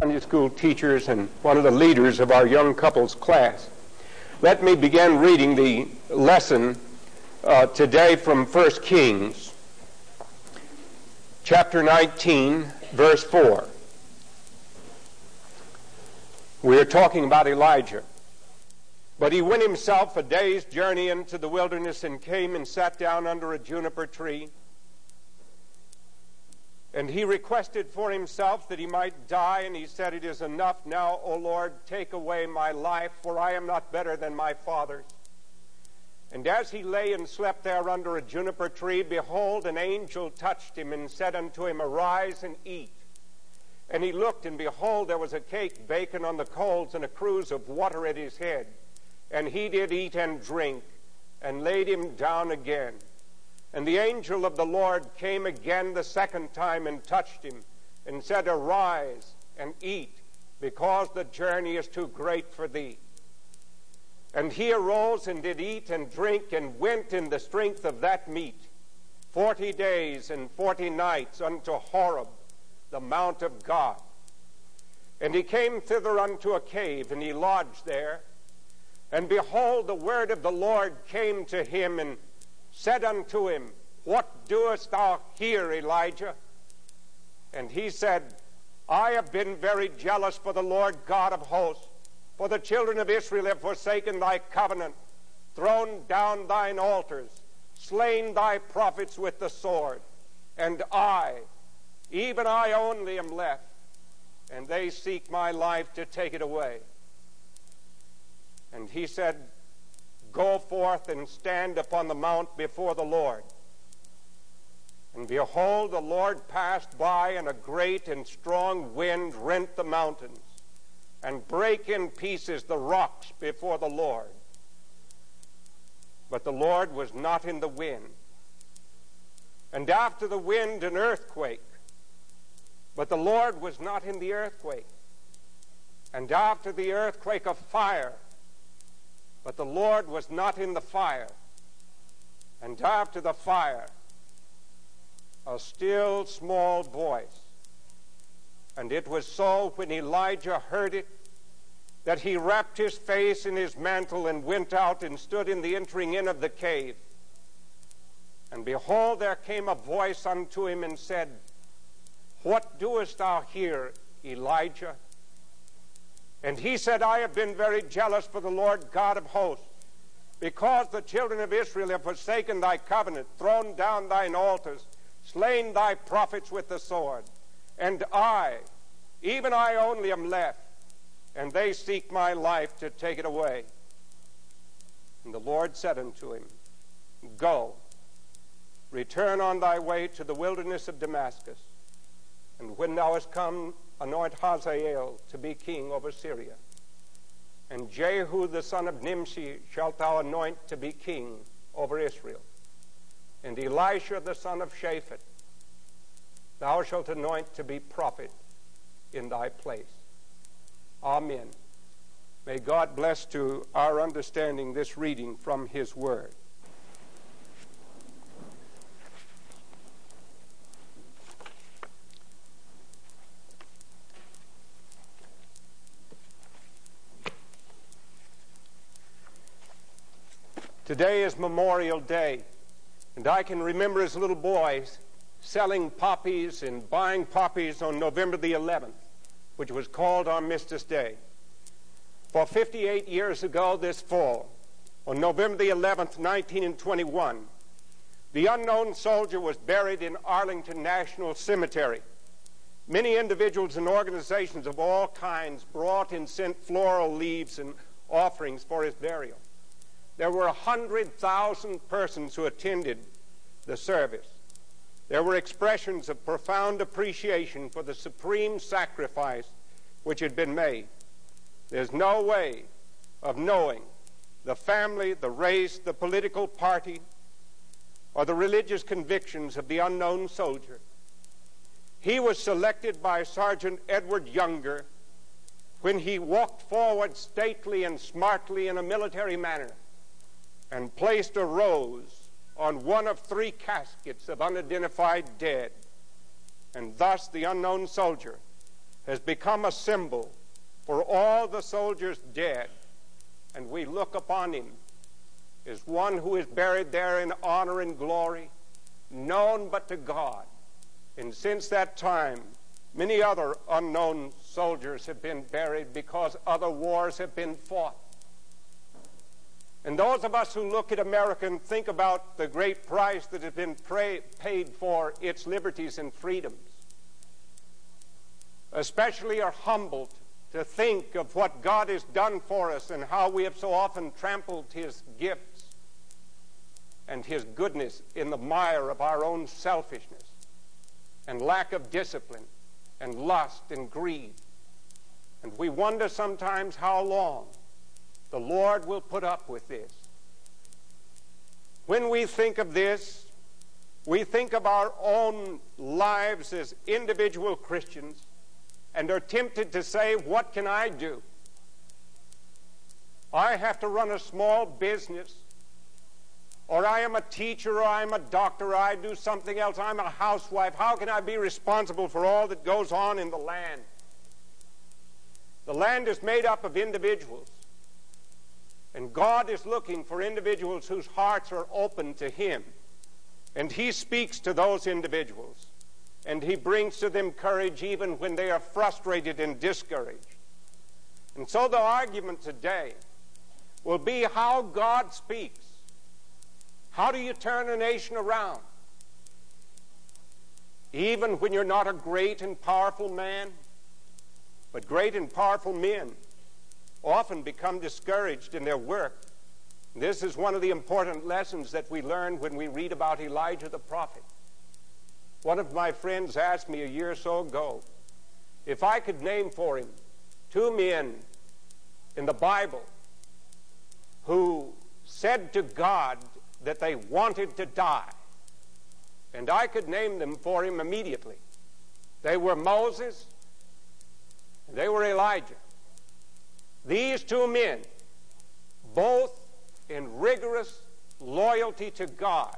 Sunday school teachers and one of the leaders of our young couples class. Let me begin reading the lesson uh, today from 1 Kings, chapter 19, verse 4. We are talking about Elijah. But he went himself a day's journey into the wilderness and came and sat down under a juniper tree. And he requested for himself that he might die, and he said, It is enough now, O Lord, take away my life, for I am not better than my fathers. And as he lay and slept there under a juniper tree, behold, an angel touched him and said unto him, Arise and eat. And he looked, and behold, there was a cake baken on the coals and a cruse of water at his head. And he did eat and drink, and laid him down again. And the angel of the Lord came again the second time and touched him, and said, Arise and eat, because the journey is too great for thee. And he arose and did eat and drink, and went in the strength of that meat forty days and forty nights unto Horeb, the mount of God. And he came thither unto a cave, and he lodged there. And behold, the word of the Lord came to him and said unto him, What doest thou here, Elijah? And he said, I have been very jealous for the Lord God of hosts, for the children of Israel have forsaken thy covenant, thrown down thine altars, slain thy prophets with the sword. And I, even I only, am left, and they seek my life to take it away. And he said, Go forth and stand upon the mount before the Lord. And behold, the Lord passed by, and a great and strong wind rent the mountains, and brake in pieces the rocks before the Lord. But the Lord was not in the wind. And after the wind, an earthquake. But the Lord was not in the earthquake. And after the earthquake, a fire. But the Lord was not in the fire. And after the fire, a still small voice. And it was so when Elijah heard it that he wrapped his face in his mantle and went out and stood in the entering in of the cave. And behold, there came a voice unto him and said, What doest thou here, Elijah? And he said, I have been very jealous for the Lord God of hosts, because the children of Israel have forsaken thy covenant, thrown down thine altars, slain thy prophets with the sword. And I, even I only, am left, and they seek my life to take it away. And the Lord said unto him, Go, return on thy way to the wilderness of Damascus, and when thou hast come anoint Hazael to be king over Syria. And Jehu the son of Nimshi shalt thou anoint to be king over Israel. And Elisha the son of Shaphat thou shalt anoint to be prophet in thy place. Amen. May God bless to our understanding this reading from his word. Today is Memorial Day, and I can remember as a little boy selling poppies and buying poppies on November the 11th, which was called Armistice Day. For 58 years ago this fall, on November the 11th, 1921, the unknown soldier was buried in Arlington National Cemetery. Many individuals and organizations of all kinds brought and sent floral leaves and offerings for his burial. There were 100,000 persons who attended the service. There were expressions of profound appreciation for the supreme sacrifice which had been made. There's no way of knowing the family, the race, the political party, or the religious convictions of the unknown soldier. He was selected by Sergeant Edward Younger when he walked forward stately and smartly in a military manner and placed a rose on one of three caskets of unidentified dead. And thus the unknown soldier has become a symbol for all the soldiers dead, and we look upon him as one who is buried there in honor and glory, known but to God. And since that time, many other unknown soldiers have been buried because other wars have been fought. And those of us who look at America and think about the great price that has been pray, paid for its liberties and freedoms, especially are humbled to think of what God has done for us and how we have so often trampled his gifts and his goodness in the mire of our own selfishness and lack of discipline and lust and greed. And we wonder sometimes how long the Lord will put up with this. When we think of this, we think of our own lives as individual Christians and are tempted to say, What can I do? I have to run a small business, or I am a teacher, or I'm a doctor, or I do something else. I'm a housewife. How can I be responsible for all that goes on in the land? The land is made up of individuals. And God is looking for individuals whose hearts are open to Him. And He speaks to those individuals. And He brings to them courage even when they are frustrated and discouraged. And so the argument today will be how God speaks. How do you turn a nation around? Even when you're not a great and powerful man, but great and powerful men often become discouraged in their work. This is one of the important lessons that we learn when we read about Elijah the prophet. One of my friends asked me a year or so ago if I could name for him two men in the Bible who said to God that they wanted to die. And I could name them for him immediately. They were Moses, and they were Elijah. These two men, both in rigorous loyalty to God,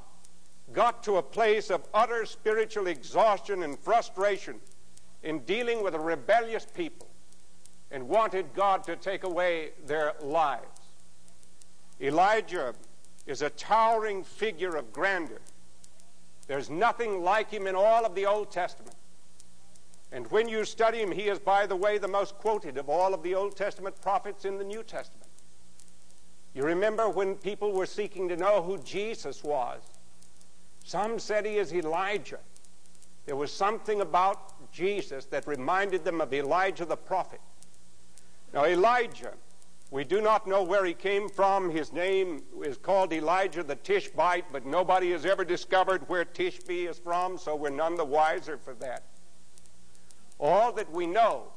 got to a place of utter spiritual exhaustion and frustration in dealing with a rebellious people and wanted God to take away their lives. Elijah is a towering figure of grandeur. There's nothing like him in all of the Old Testament. And when you study him, he is, by the way, the most quoted of all of the Old Testament prophets in the New Testament. You remember when people were seeking to know who Jesus was? Some said he is Elijah. There was something about Jesus that reminded them of Elijah the prophet. Now, Elijah, we do not know where he came from. His name is called Elijah the Tishbite, but nobody has ever discovered where Tishbe is from, so we're none the wiser for that. All that we know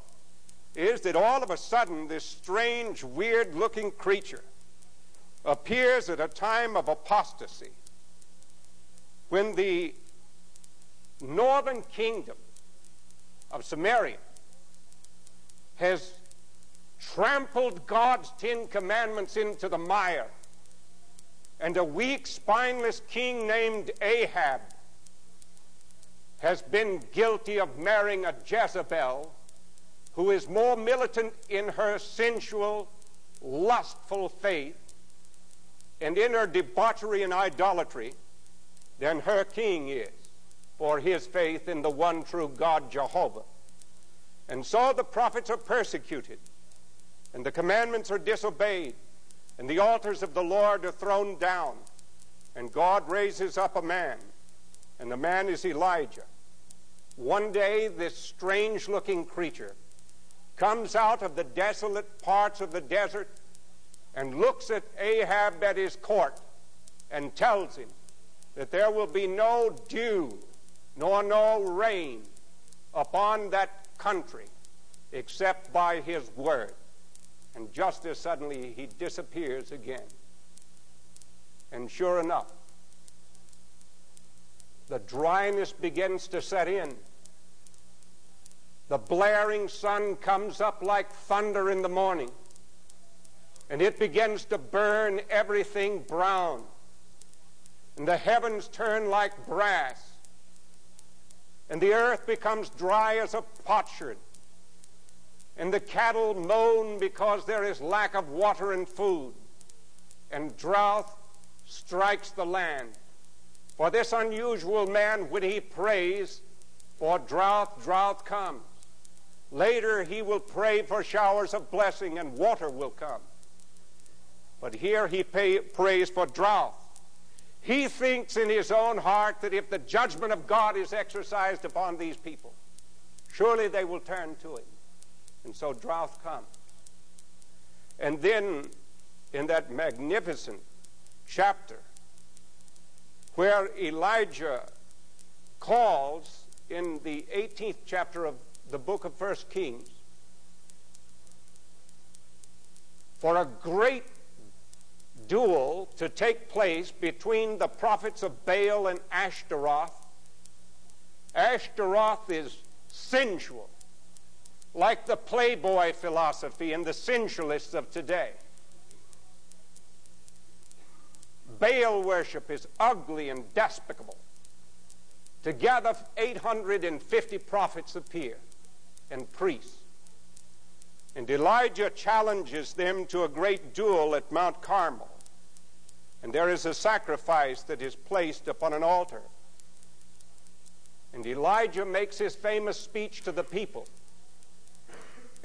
is that all of a sudden this strange, weird looking creature appears at a time of apostasy. When the northern kingdom of Samaria has trampled God's Ten Commandments into the mire, and a weak, spineless king named Ahab has been guilty of marrying a Jezebel who is more militant in her sensual, lustful faith and in her debauchery and idolatry than her king is for his faith in the one true God, Jehovah. And so the prophets are persecuted, and the commandments are disobeyed, and the altars of the Lord are thrown down, and God raises up a man, and the man is Elijah. One day, this strange looking creature comes out of the desolate parts of the desert and looks at Ahab at his court and tells him that there will be no dew nor no rain upon that country except by his word. And just as suddenly he disappears again. And sure enough, the dryness begins to set in. The blaring sun comes up like thunder in the morning, and it begins to burn everything brown. And the heavens turn like brass, and the earth becomes dry as a potsherd, and the cattle moan because there is lack of water and food, and drought strikes the land. For this unusual man, when he prays for drought, drought comes. Later, he will pray for showers of blessing, and water will come. But here he pay, prays for drought. He thinks in his own heart that if the judgment of God is exercised upon these people, surely they will turn to him. And so drought comes. And then in that magnificent chapter where Elijah calls in the 18th chapter of the book of First Kings for a great duel to take place between the prophets of Baal and Ashtaroth. Ashtaroth is sensual, like the playboy philosophy and the sensualists of today. Baal worship is ugly and despicable. Together, 850 prophets appear and priests. And Elijah challenges them to a great duel at Mount Carmel. And there is a sacrifice that is placed upon an altar. And Elijah makes his famous speech to the people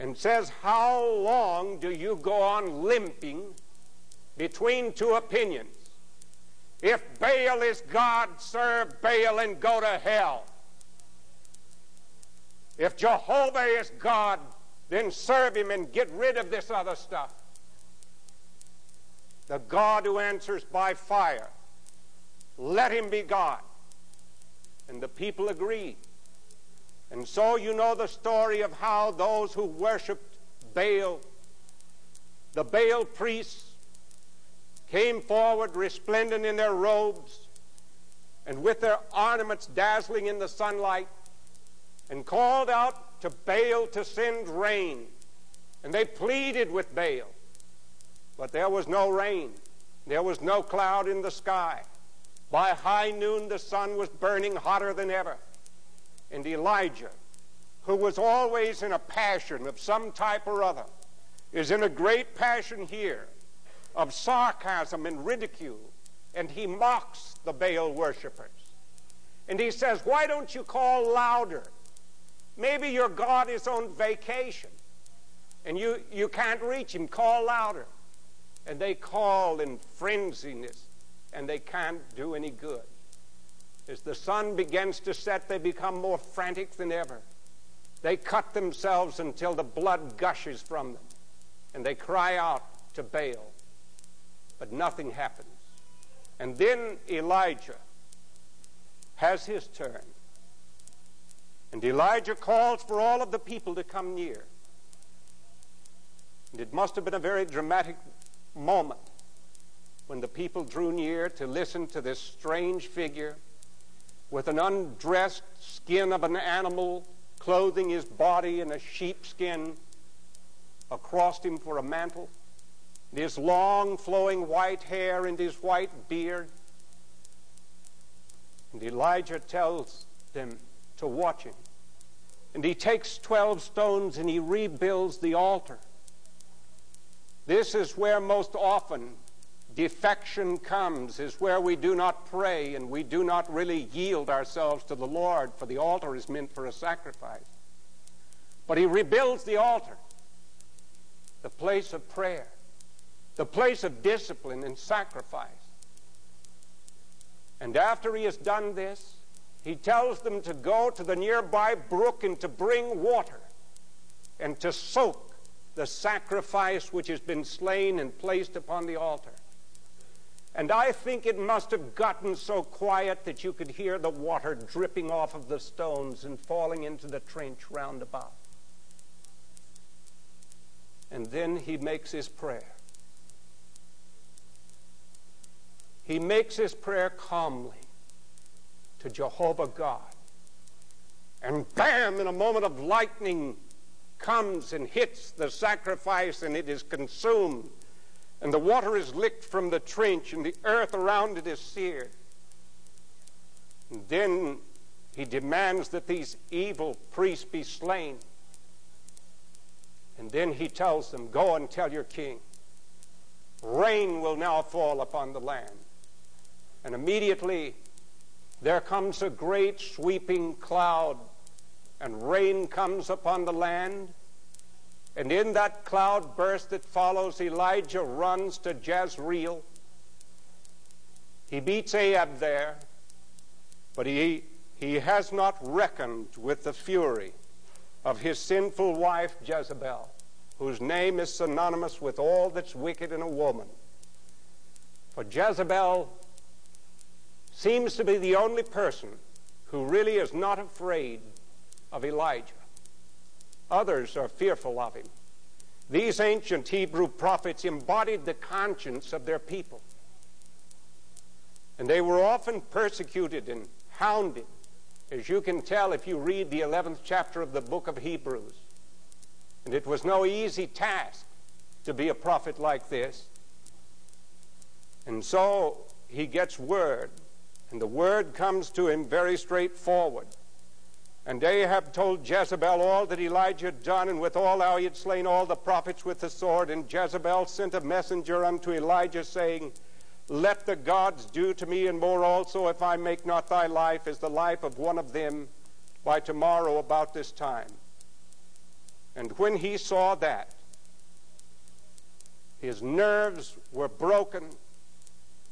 and says, How long do you go on limping between two opinions? If Baal is God, serve Baal and go to hell. If Jehovah is God, then serve him and get rid of this other stuff. The God who answers by fire, let him be God. And the people agreed. And so you know the story of how those who worshiped Baal, the Baal priests, came forward resplendent in their robes and with their ornaments dazzling in the sunlight and called out to Baal to send rain. And they pleaded with Baal. But there was no rain. There was no cloud in the sky. By high noon, the sun was burning hotter than ever. And Elijah, who was always in a passion of some type or other, is in a great passion here of sarcasm and ridicule. And he mocks the Baal worshippers. And he says, Why don't you call louder? Maybe your God is on vacation and you, you can't reach him. Call louder. And they call in frenziness and they can't do any good. As the sun begins to set, they become more frantic than ever. They cut themselves until the blood gushes from them. And they cry out to Baal. But nothing happens. And then Elijah has his turn. And Elijah calls for all of the people to come near. And it must have been a very dramatic moment when the people drew near to listen to this strange figure with an undressed skin of an animal clothing his body in a sheepskin across him for a mantle, and his long flowing white hair and his white beard. And Elijah tells them, to watch him. And he takes 12 stones and he rebuilds the altar. This is where most often defection comes, is where we do not pray and we do not really yield ourselves to the Lord, for the altar is meant for a sacrifice. But he rebuilds the altar, the place of prayer, the place of discipline and sacrifice. And after he has done this, he tells them to go to the nearby brook and to bring water and to soak the sacrifice which has been slain and placed upon the altar. And I think it must have gotten so quiet that you could hear the water dripping off of the stones and falling into the trench round about. And then he makes his prayer. He makes his prayer calmly to Jehovah God. And bam, in a moment of lightning, comes and hits the sacrifice, and it is consumed. And the water is licked from the trench, and the earth around it is seared. And then he demands that these evil priests be slain. And then he tells them, Go and tell your king, rain will now fall upon the land. And immediately there comes a great sweeping cloud, and rain comes upon the land. And in that cloud burst that follows, Elijah runs to Jezreel. He beats Ahab there, but he, he has not reckoned with the fury of his sinful wife Jezebel, whose name is synonymous with all that's wicked in a woman. For Jezebel seems to be the only person who really is not afraid of Elijah. Others are fearful of him. These ancient Hebrew prophets embodied the conscience of their people. And they were often persecuted and hounded, as you can tell if you read the 11th chapter of the book of Hebrews. And it was no easy task to be a prophet like this. And so he gets word, and the word comes to him very straightforward. And Ahab told Jezebel all that Elijah had done, and withal how he had slain all the prophets with the sword. And Jezebel sent a messenger unto Elijah, saying, Let the gods do to me, and more also, if I make not thy life as the life of one of them by tomorrow about this time. And when he saw that, his nerves were broken,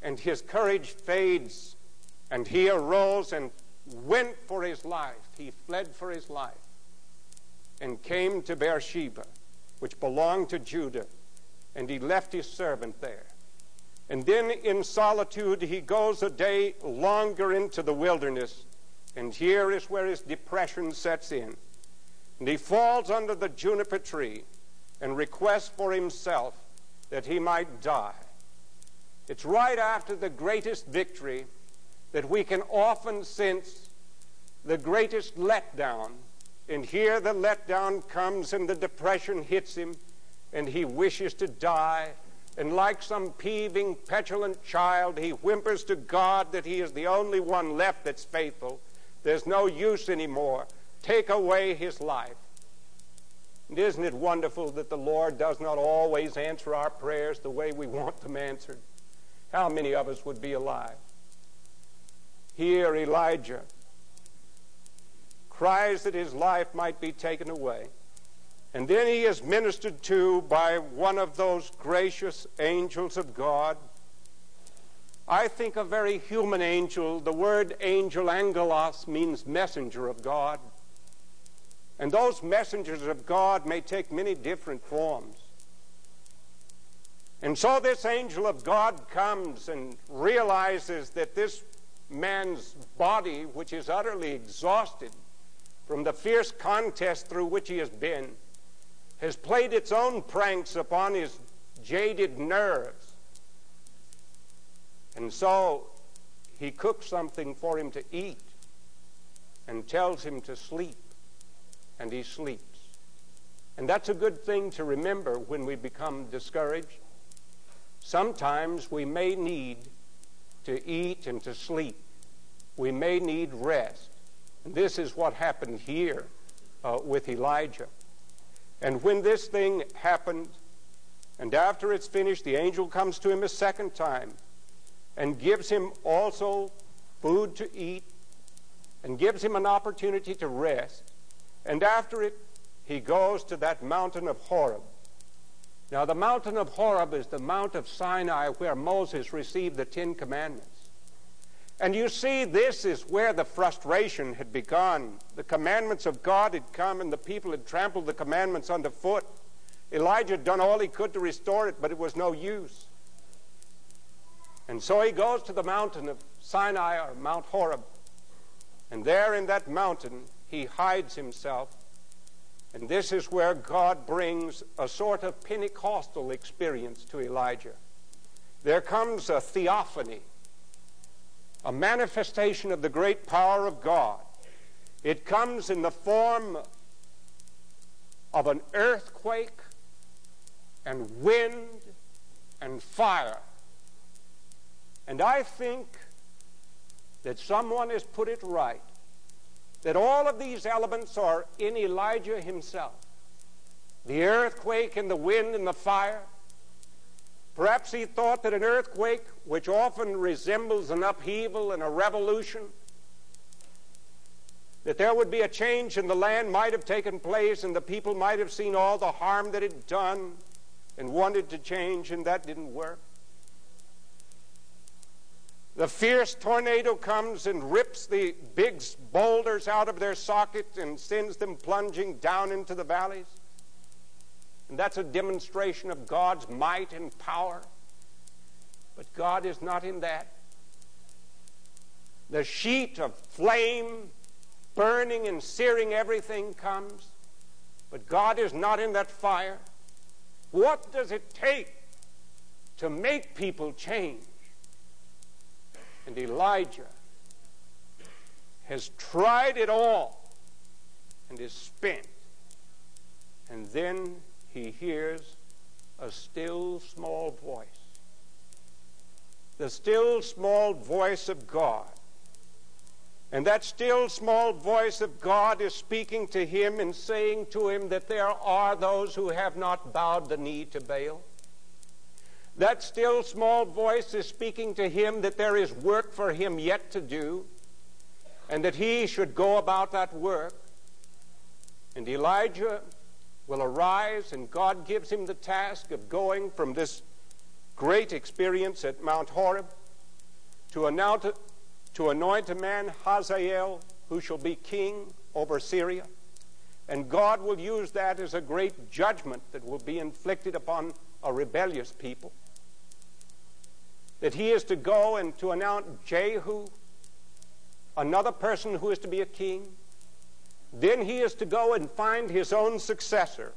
and his courage fades, and he arose and went for his life. He fled for his life and came to Beersheba, which belonged to Judah, and he left his servant there. And then in solitude, he goes a day longer into the wilderness, and here is where his depression sets in. And he falls under the juniper tree and requests for himself that he might die. It's right after the greatest victory that we can often sense the greatest letdown. And here the letdown comes and the depression hits him and he wishes to die. And like some peeving, petulant child, he whimpers to God that he is the only one left that's faithful. There's no use anymore. Take away his life. And isn't it wonderful that the Lord does not always answer our prayers the way we want them answered? How many of us would be alive? Here, Elijah cries that his life might be taken away. And then he is ministered to by one of those gracious angels of God. I think a very human angel. The word angel, angelos, means messenger of God. And those messengers of God may take many different forms. And so this angel of God comes and realizes that this man's body, which is utterly exhausted from the fierce contest through which he has been, has played its own pranks upon his jaded nerves. And so he cooks something for him to eat and tells him to sleep, and he sleeps. And that's a good thing to remember when we become discouraged. Sometimes we may need to eat and to sleep. We may need rest. And this is what happened here uh, with Elijah. And when this thing happened, and after it's finished, the angel comes to him a second time and gives him also food to eat and gives him an opportunity to rest. And after it, he goes to that mountain of Horeb. Now, the mountain of Horeb is the Mount of Sinai where Moses received the Ten Commandments. And you see, this is where the frustration had begun. The commandments of God had come, and the people had trampled the commandments underfoot. Elijah had done all he could to restore it, but it was no use. And so he goes to the mountain of Sinai, or Mount Horeb. And there in that mountain, he hides himself. And this is where God brings a sort of Pentecostal experience to Elijah. There comes a theophany a manifestation of the great power of God. It comes in the form of an earthquake and wind and fire. And I think that someone has put it right that all of these elements are in Elijah himself. the earthquake and the wind and the fire. Perhaps he thought that an earthquake, which often resembles an upheaval and a revolution, that there would be a change in the land might have taken place and the people might have seen all the harm that it had done and wanted to change, and that didn't work. The fierce tornado comes and rips the big boulders out of their sockets and sends them plunging down into the valleys. And that's a demonstration of God's might and power. But God is not in that. The sheet of flame burning and searing everything comes, but God is not in that fire. What does it take to make people change? And Elijah has tried it all and is spent. And then he hears a still small voice. The still small voice of God. And that still small voice of God is speaking to him and saying to him that there are those who have not bowed the knee to Baal. That still small voice is speaking to him that there is work for him yet to do, and that he should go about that work. And Elijah will arise, and God gives him the task of going from this great experience at Mount Horeb to anoint, to anoint a man, Hazael, who shall be king over Syria. And God will use that as a great judgment that will be inflicted upon a rebellious people that he is to go and to announce Jehu, another person who is to be a king. Then he is to go and find his own successor,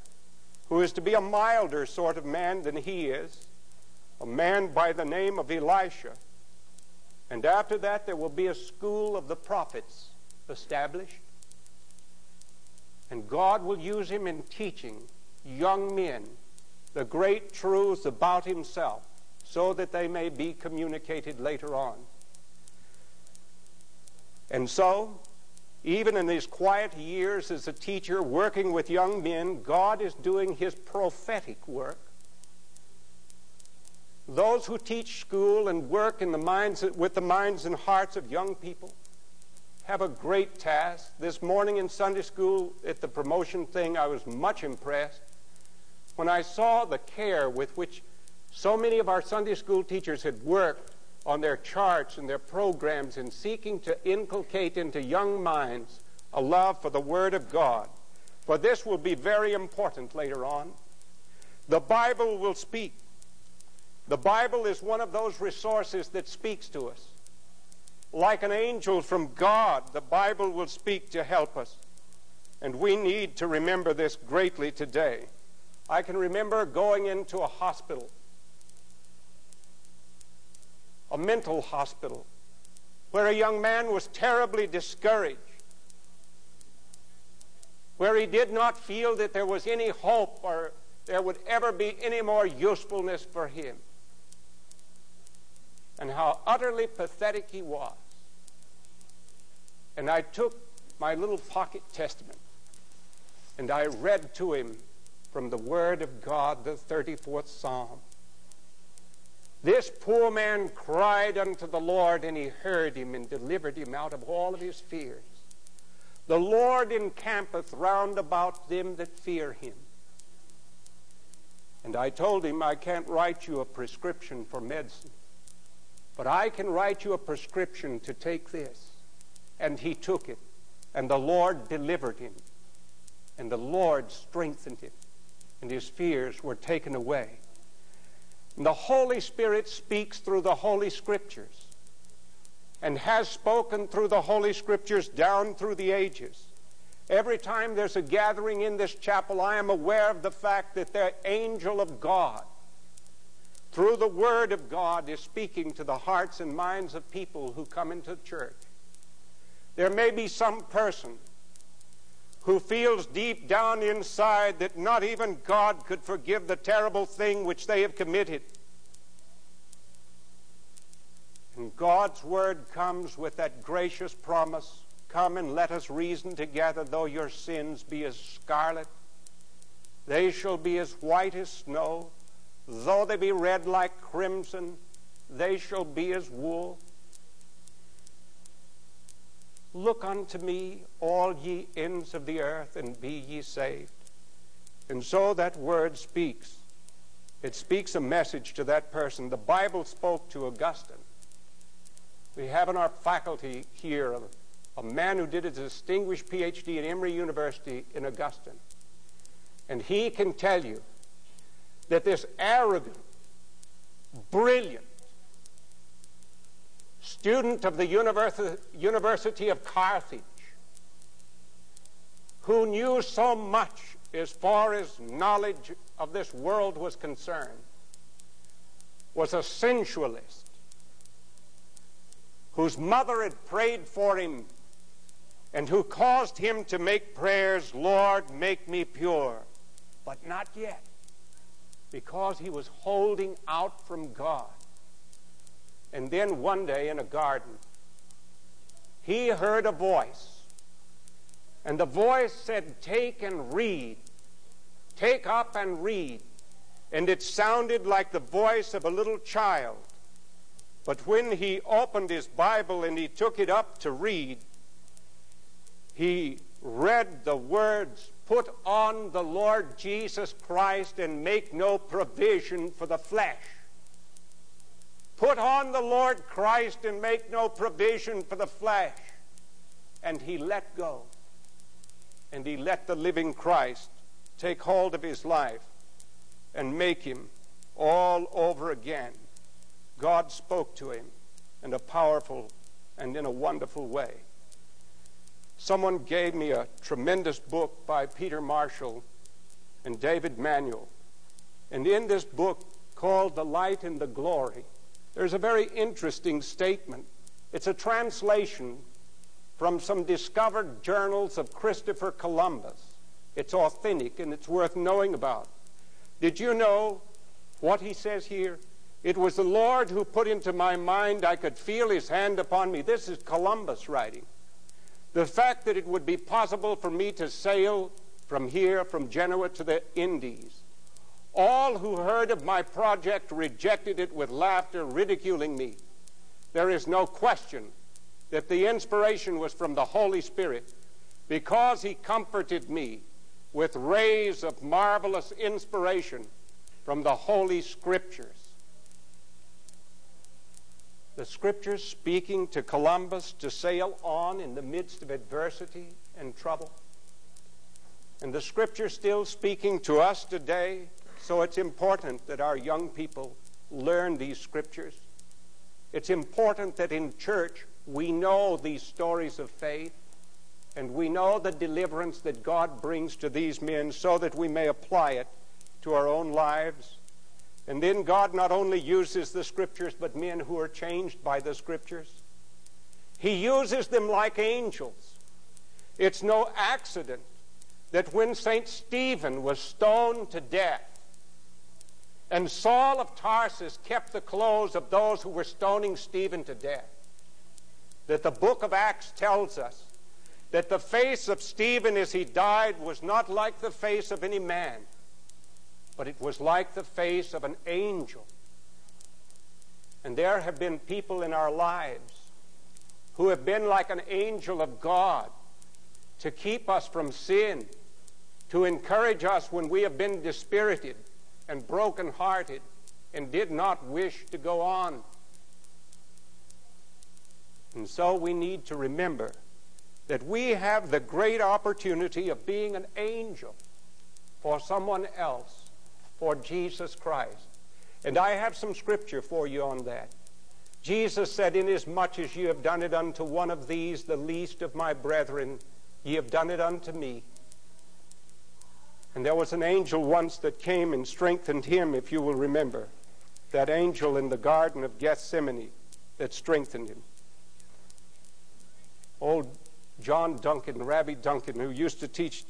who is to be a milder sort of man than he is, a man by the name of Elisha. And after that, there will be a school of the prophets established. And God will use him in teaching young men the great truths about himself so that they may be communicated later on. And so, even in these quiet years as a teacher working with young men, God is doing his prophetic work. Those who teach school and work in the minds, with the minds and hearts of young people have a great task. This morning in Sunday school at the promotion thing, I was much impressed when I saw the care with which so many of our Sunday school teachers had worked on their charts and their programs in seeking to inculcate into young minds a love for the Word of God. For this will be very important later on. The Bible will speak. The Bible is one of those resources that speaks to us. Like an angel from God, the Bible will speak to help us. And we need to remember this greatly today. I can remember going into a hospital a mental hospital where a young man was terribly discouraged, where he did not feel that there was any hope or there would ever be any more usefulness for him, and how utterly pathetic he was. And I took my little pocket testament and I read to him from the Word of God the 34th Psalm. This poor man cried unto the Lord, and he heard him and delivered him out of all of his fears. The Lord encampeth round about them that fear him. And I told him, I can't write you a prescription for medicine, but I can write you a prescription to take this. And he took it, and the Lord delivered him, and the Lord strengthened him, and his fears were taken away. The Holy Spirit speaks through the Holy Scriptures and has spoken through the Holy Scriptures down through the ages. Every time there's a gathering in this chapel, I am aware of the fact that the angel of God, through the Word of God, is speaking to the hearts and minds of people who come into church. There may be some person who feels deep down inside that not even God could forgive the terrible thing which they have committed. And God's word comes with that gracious promise Come and let us reason together, though your sins be as scarlet, they shall be as white as snow. Though they be red like crimson, they shall be as wool. Look unto me, all ye ends of the earth, and be ye saved. And so that word speaks. It speaks a message to that person. The Bible spoke to Augustine. We have in our faculty here a, a man who did a distinguished PhD at Emory University in Augustine. And he can tell you that this arrogant, brilliant student of the University of Carthage, who knew so much as far as knowledge of this world was concerned, was a sensualist whose mother had prayed for him and who caused him to make prayers, Lord, make me pure but not yet, because he was holding out from God. And then one day in a garden, he heard a voice. And the voice said, Take and read. Take up and read. And it sounded like the voice of a little child. But when he opened his Bible and he took it up to read, he read the words Put on the Lord Jesus Christ and make no provision for the flesh. Put on the Lord Christ and make no provision for the flesh. And he let go. And he let the living Christ take hold of his life and make him all over again. God spoke to him in a powerful and in a wonderful way. Someone gave me a tremendous book by Peter Marshall and David Manuel. And in this book called The Light and the Glory, there's a very interesting statement. It's a translation from some discovered journals of Christopher Columbus. It's authentic and it's worth knowing about. Did you know what he says here? It was the Lord who put into my mind I could feel his hand upon me. This is Columbus writing. The fact that it would be possible for me to sail from here, from Genoa to the Indies. All who heard of my project rejected it with laughter, ridiculing me. There is no question that the inspiration was from the Holy Spirit because he comforted me with rays of marvelous inspiration from the Holy Scriptures the scriptures speaking to Columbus to sail on in the midst of adversity and trouble. And the scriptures still speaking to us today, so it's important that our young people learn these scriptures. It's important that in church we know these stories of faith and we know the deliverance that God brings to these men so that we may apply it to our own lives and then God not only uses the scriptures, but men who are changed by the scriptures. He uses them like angels. It's no accident that when St. Stephen was stoned to death, and Saul of Tarsus kept the clothes of those who were stoning Stephen to death, that the book of Acts tells us that the face of Stephen as he died was not like the face of any man but it was like the face of an angel. And there have been people in our lives who have been like an angel of God to keep us from sin, to encourage us when we have been dispirited and broken-hearted and did not wish to go on. And so we need to remember that we have the great opportunity of being an angel for someone else for Jesus Christ. And I have some scripture for you on that. Jesus said, Inasmuch as ye have done it unto one of these, the least of my brethren, ye have done it unto me. And there was an angel once that came and strengthened him, if you will remember. That angel in the Garden of Gethsemane that strengthened him. Old John Duncan, Rabbi Duncan, who used to teach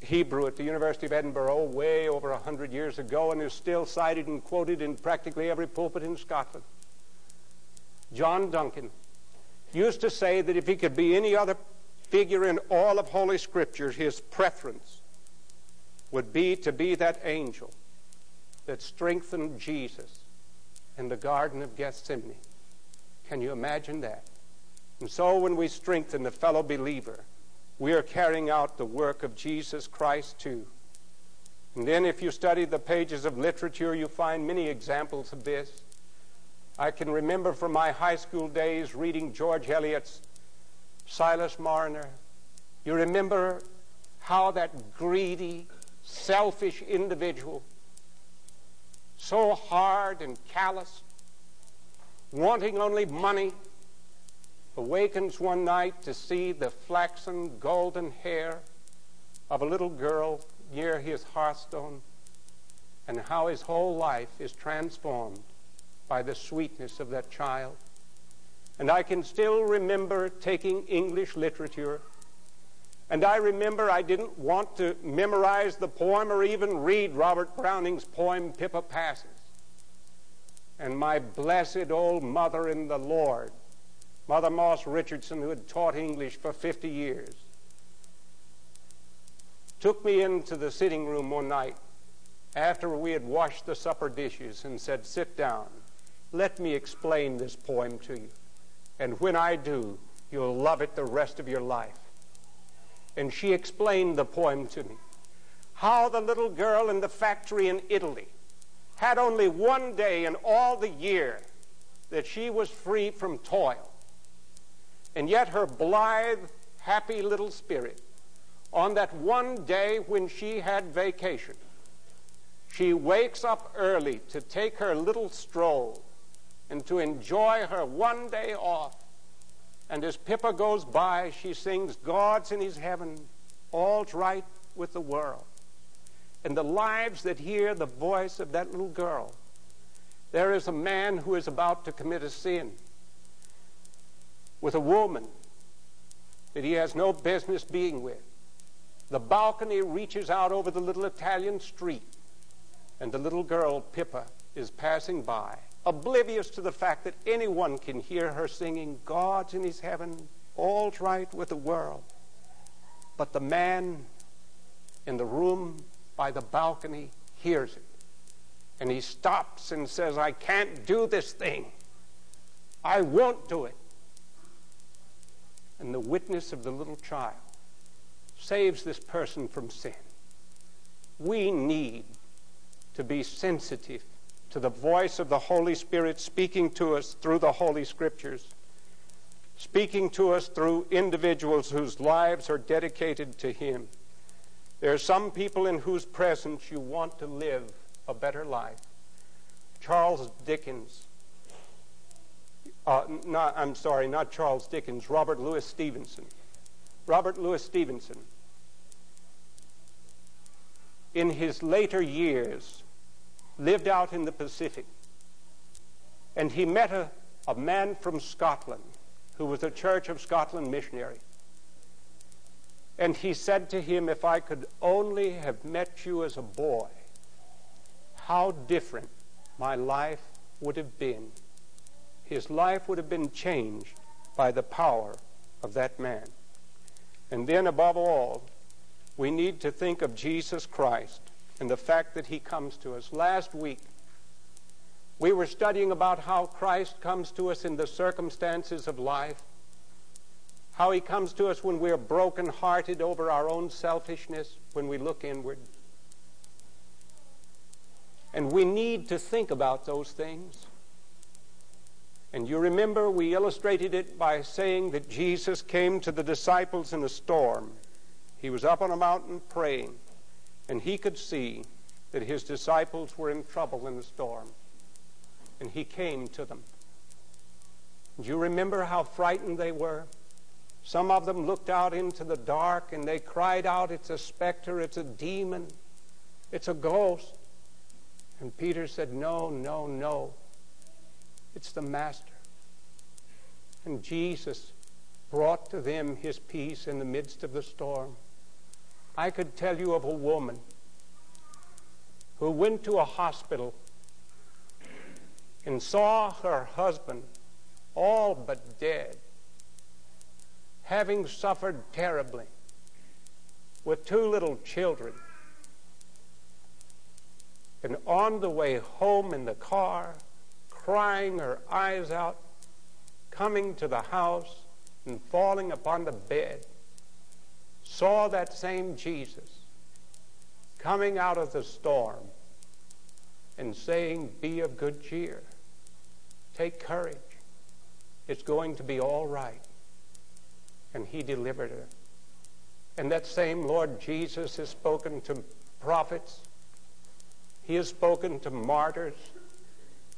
Hebrew at the University of Edinburgh oh, way over a hundred years ago and is still cited and quoted in practically every pulpit in Scotland. John Duncan used to say that if he could be any other figure in all of Holy Scripture, his preference would be to be that angel that strengthened Jesus in the Garden of Gethsemane. Can you imagine that? And so when we strengthen the fellow believer, we are carrying out the work of Jesus Christ too. And then if you study the pages of literature, you find many examples of this. I can remember from my high school days reading George Eliot's Silas Marner. You remember how that greedy, selfish individual, so hard and callous, wanting only money, awakens one night to see the flaxen golden hair of a little girl near his hearthstone and how his whole life is transformed by the sweetness of that child. And I can still remember taking English literature. And I remember I didn't want to memorize the poem or even read Robert Browning's poem, Pippa Passes. And my blessed old mother in the Lord, Mother Moss Richardson, who had taught English for 50 years, took me into the sitting room one night after we had washed the supper dishes and said, Sit down. Let me explain this poem to you. And when I do, you'll love it the rest of your life. And she explained the poem to me. How the little girl in the factory in Italy had only one day in all the year that she was free from toil. And yet her blithe, happy little spirit, on that one day when she had vacation, she wakes up early to take her little stroll and to enjoy her one day off. And as Pippa goes by, she sings, God's in his heaven, all's right with the world. And the lives that hear the voice of that little girl, there is a man who is about to commit a sin with a woman that he has no business being with. The balcony reaches out over the little Italian street, and the little girl, Pippa, is passing by oblivious to the fact that anyone can hear her singing, God's in his heaven, all's right with the world. But the man in the room by the balcony hears it. And he stops and says, I can't do this thing. I won't do it. And the witness of the little child saves this person from sin. We need to be sensitive to the voice of the Holy Spirit speaking to us through the Holy Scriptures, speaking to us through individuals whose lives are dedicated to Him. There are some people in whose presence you want to live a better life. Charles Dickens, uh, not, I'm sorry, not Charles Dickens, Robert Louis Stevenson. Robert Louis Stevenson, in his later years, lived out in the Pacific. And he met a, a man from Scotland who was a Church of Scotland missionary. And he said to him, If I could only have met you as a boy, how different my life would have been. His life would have been changed by the power of that man. And then, above all, we need to think of Jesus Christ and the fact that he comes to us. Last week, we were studying about how Christ comes to us in the circumstances of life, how he comes to us when we're broken-hearted over our own selfishness, when we look inward. And we need to think about those things. And you remember we illustrated it by saying that Jesus came to the disciples in a storm. He was up on a mountain praying and he could see that his disciples were in trouble in the storm. And he came to them. Do you remember how frightened they were? Some of them looked out into the dark and they cried out, It's a specter, it's a demon, it's a ghost. And Peter said, No, no, no. It's the Master. And Jesus brought to them his peace in the midst of the storm. I could tell you of a woman who went to a hospital and saw her husband all but dead, having suffered terribly with two little children. And on the way home in the car, crying her eyes out, coming to the house and falling upon the bed, saw that same Jesus coming out of the storm and saying, Be of good cheer. Take courage. It's going to be all right. And he delivered her. And that same Lord Jesus has spoken to prophets. He has spoken to martyrs.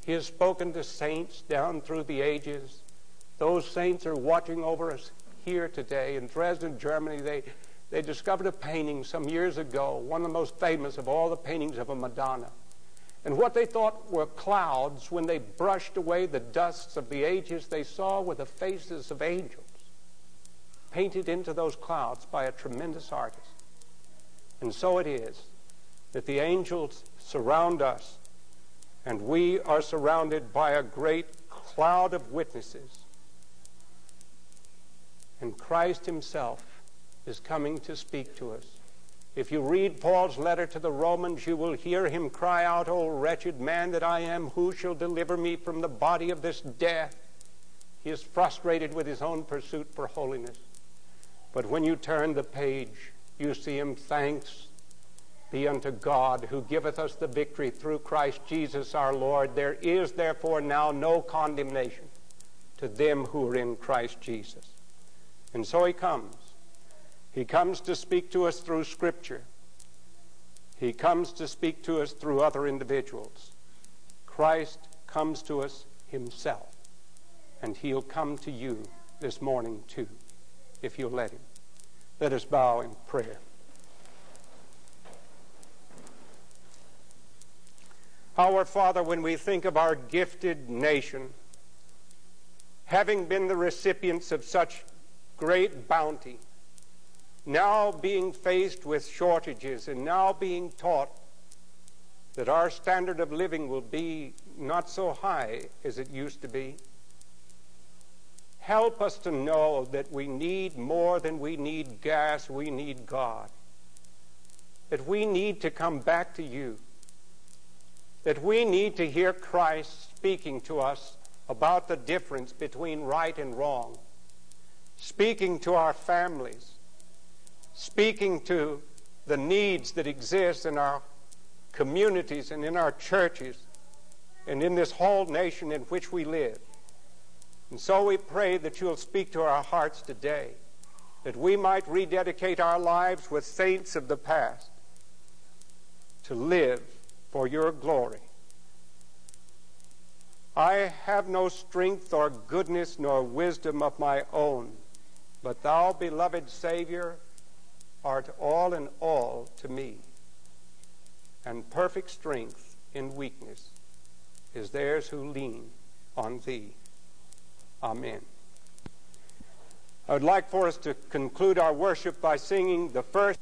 He has spoken to saints down through the ages. Those saints are watching over us here today. In Dresden, Germany, they, they discovered a painting some years ago, one of the most famous of all the paintings of a Madonna. And what they thought were clouds, when they brushed away the dusts of the ages, they saw were the faces of angels painted into those clouds by a tremendous artist. And so it is that the angels surround us, and we are surrounded by a great cloud of witnesses. And Christ Himself is coming to speak to us. If you read Paul's letter to the Romans, you will hear him cry out, O wretched man that I am, who shall deliver me from the body of this death? He is frustrated with his own pursuit for holiness. But when you turn the page, you see him thanks be unto God who giveth us the victory through Christ Jesus our Lord. There is therefore now no condemnation to them who are in Christ Jesus. And so he comes. He comes to speak to us through Scripture. He comes to speak to us through other individuals. Christ comes to us himself. And he'll come to you this morning too, if you'll let him. Let us bow in prayer. Our Father, when we think of our gifted nation, having been the recipients of such great bounty, now being faced with shortages and now being taught that our standard of living will be not so high as it used to be. Help us to know that we need more than we need gas, we need God. That we need to come back to you. That we need to hear Christ speaking to us about the difference between right and wrong, speaking to our families, speaking to the needs that exist in our communities and in our churches and in this whole nation in which we live. And so we pray that you'll speak to our hearts today, that we might rededicate our lives with saints of the past to live for your glory. I have no strength or goodness nor wisdom of my own, but thou, beloved Savior, art all in all to me, and perfect strength in weakness is theirs who lean on thee. Amen. I would like for us to conclude our worship by singing the first.